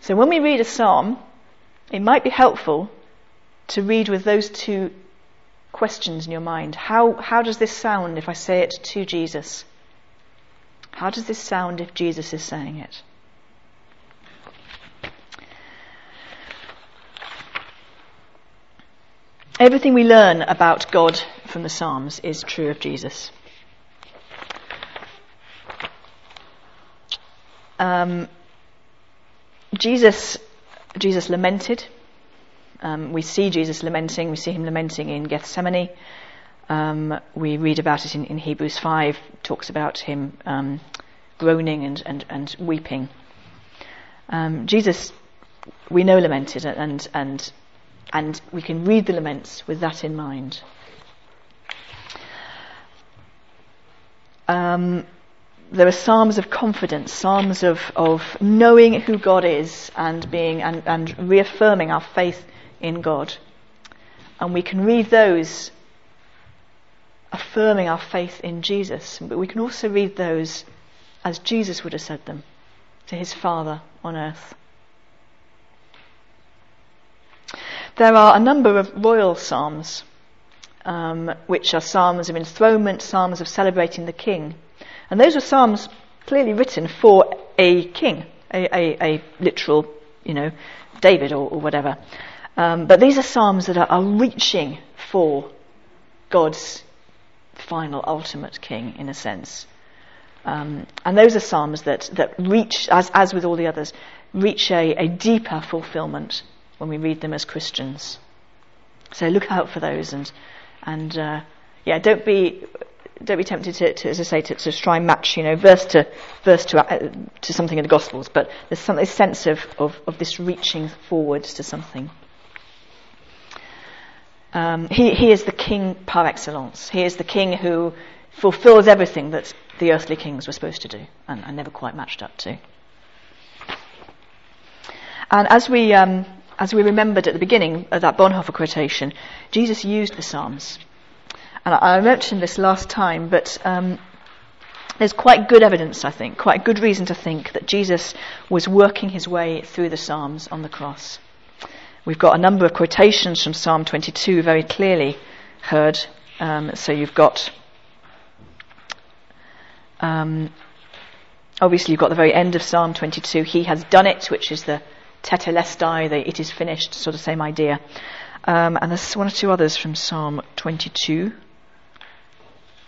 So when we read a Psalm, it might be helpful to read with those two questions in your mind. How, how does this sound if I say it to Jesus? How does this sound if Jesus is saying it? Everything we learn about God from the Psalms is true of Jesus. Um, Jesus, Jesus lamented. Um, we see Jesus lamenting. We see him lamenting in Gethsemane. Um, we read about it in, in, Hebrews 5, talks about him um, groaning and, and, and weeping. Um, Jesus we know lamented and, and, and we can read the laments with that in mind. Um, there are psalms of confidence, psalms of, of knowing who God is and being and, and reaffirming our faith in God. And we can read those affirming our faith in Jesus, but we can also read those as Jesus would have said them to his Father on earth. There are a number of royal psalms, um, which are psalms of enthronement, psalms of celebrating the king. And those are psalms clearly written for a king, a, a, a literal, you know, David or, or whatever. Um, but these are psalms that are, are reaching for God's final, ultimate king, in a sense. Um, and those are psalms that, that reach, as, as with all the others, reach a, a deeper fulfillment when we read them as Christians. So look out for those and, and uh, yeah, don't be don't be tempted to, to as I say, to, to, try and match, you know, verse to verse to uh, to something in the Gospels. But there's some sense of, of, of this reaching forwards to something. Um, he, he is the king par excellence. He is the king who fulfills everything that the earthly kings were supposed to do and, and never quite matched up to. And as we, um, as we remembered at the beginning of that Bonhoeffer quotation, Jesus used the Psalms. And I, I mentioned this last time, but um, there's quite good evidence, I think, quite good reason to think that Jesus was working his way through the Psalms on the cross. We've got a number of quotations from Psalm 22 very clearly heard. Um, so you've got, um, obviously, you've got the very end of Psalm 22. He has done it, which is the tetelestai, the it is finished, sort of same idea. Um, and there's one or two others from Psalm 22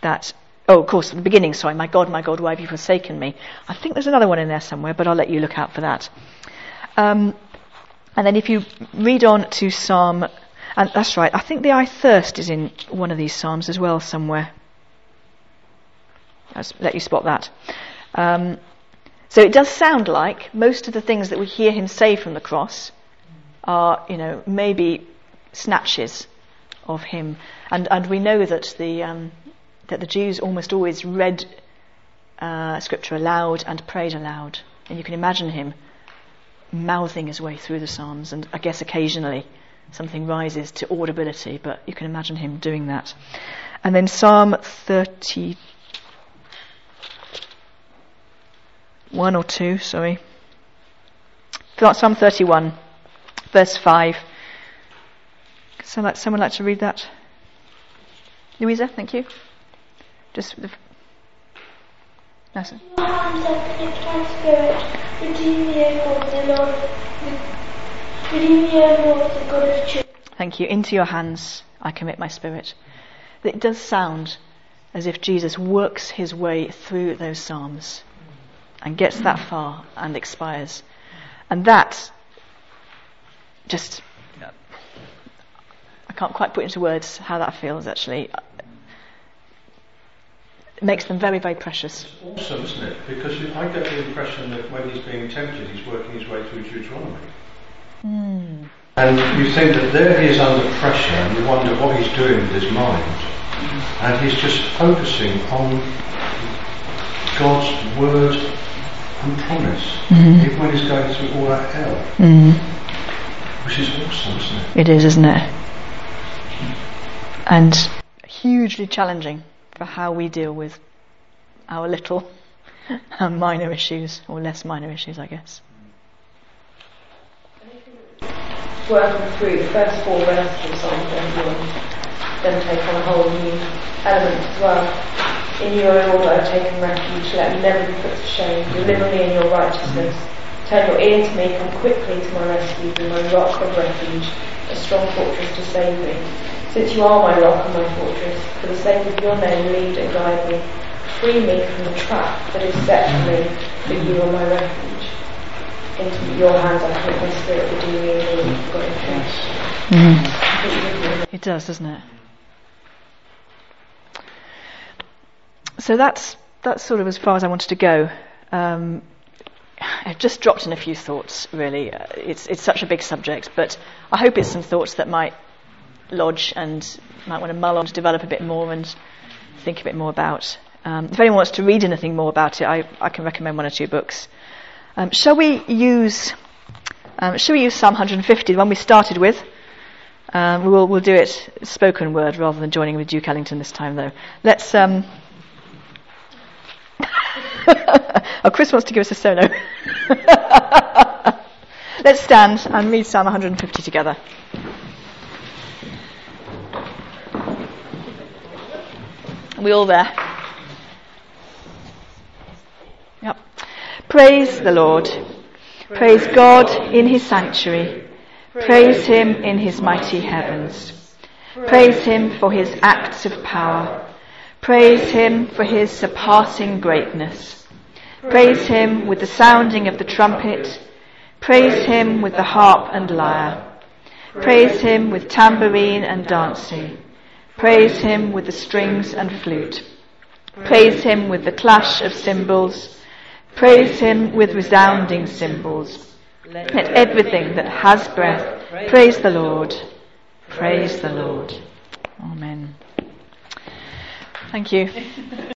that Oh, of course, at the beginning, sorry, my God, my God, why have you forsaken me? I think there's another one in there somewhere, but I'll let you look out for that. Um, and then if you read on to Psalm, and that's right, I think the I thirst is in one of these Psalms as well somewhere. I'll let you spot that. Um, so it does sound like most of the things that we hear him say from the cross are, you know, maybe snatches of him. And, and we know that the, um, that the Jews almost always read uh, scripture aloud and prayed aloud. And you can imagine him mouthing his way through the Psalms, and I guess occasionally something rises to audibility, but you can imagine him doing that. And then Psalm 31 or 2, sorry. Psalm 31, verse 5. Someone like to read that? Louisa, thank you. Just the Listen. Hands I lift my spirit, redeem me, O the Lord, redeem me, O the God of truth. Thank you. Into your hands I commit my spirit. It does sound as if Jesus works his way through those psalms and gets that far and expires. And that just I can't quite put into words how that feels actually makes them very, very precious. Awesome, isn't it? Because I get the impression that when he's being tempted, he's working his way through Deuteronomy. Mm. And you think that there he is under pressure, and you wonder what he's doing with his mind. And he's just focusing on God's word and promise, mm-hmm. even when he's going through all that hell. Mm. Which is awesome, isn't it? It is, isn't it? And hugely challenging for how we deal with our little um, minor issues, or less minor issues, I guess. Working through the first four verses 31, then take on a whole new element as well. In your O Lord, I have taken refuge. Let me never be put to shame. Deliver me in your righteousness. Turn your ear to me. Come quickly to my rescue. Be my rock of refuge, a strong fortress to save me. Since you are my rock and my fortress, for the sake of your name, lead and guide me. Free me from the trap that is set for me, for you are my refuge. Into your hands I put my spirit, redeem me in your God mm-hmm. It does, doesn't it? So that's that's sort of as far as I wanted to go. Um, I've just dropped in a few thoughts, really. Uh, it's, it's such a big subject, but I hope it's some thoughts that might lodge and might want to mull on to develop a bit more and think a bit more about. Um, if anyone wants to read anything more about it, I, I can recommend one or two books. Um, shall we use um, shall we use Psalm 150, the one we started with? Um, we'll, we'll do it spoken word rather than joining with Duke Ellington this time, though. Let's. Um oh, Chris wants to give us a solo. Let's stand and read Psalm 150 together. Are we all there? Yep. Praise the Lord. Praise God in his sanctuary. Praise him in his mighty heavens. Praise him for his acts of power. Praise him for his surpassing greatness. Praise him with the sounding of the trumpet. Praise him with the harp and lyre. Praise him with tambourine and dancing. Praise him with the strings and flute. Praise him with the clash of cymbals. Praise him with resounding cymbals. Let everything that has breath praise the Lord. Praise the Lord. Amen. Thank you.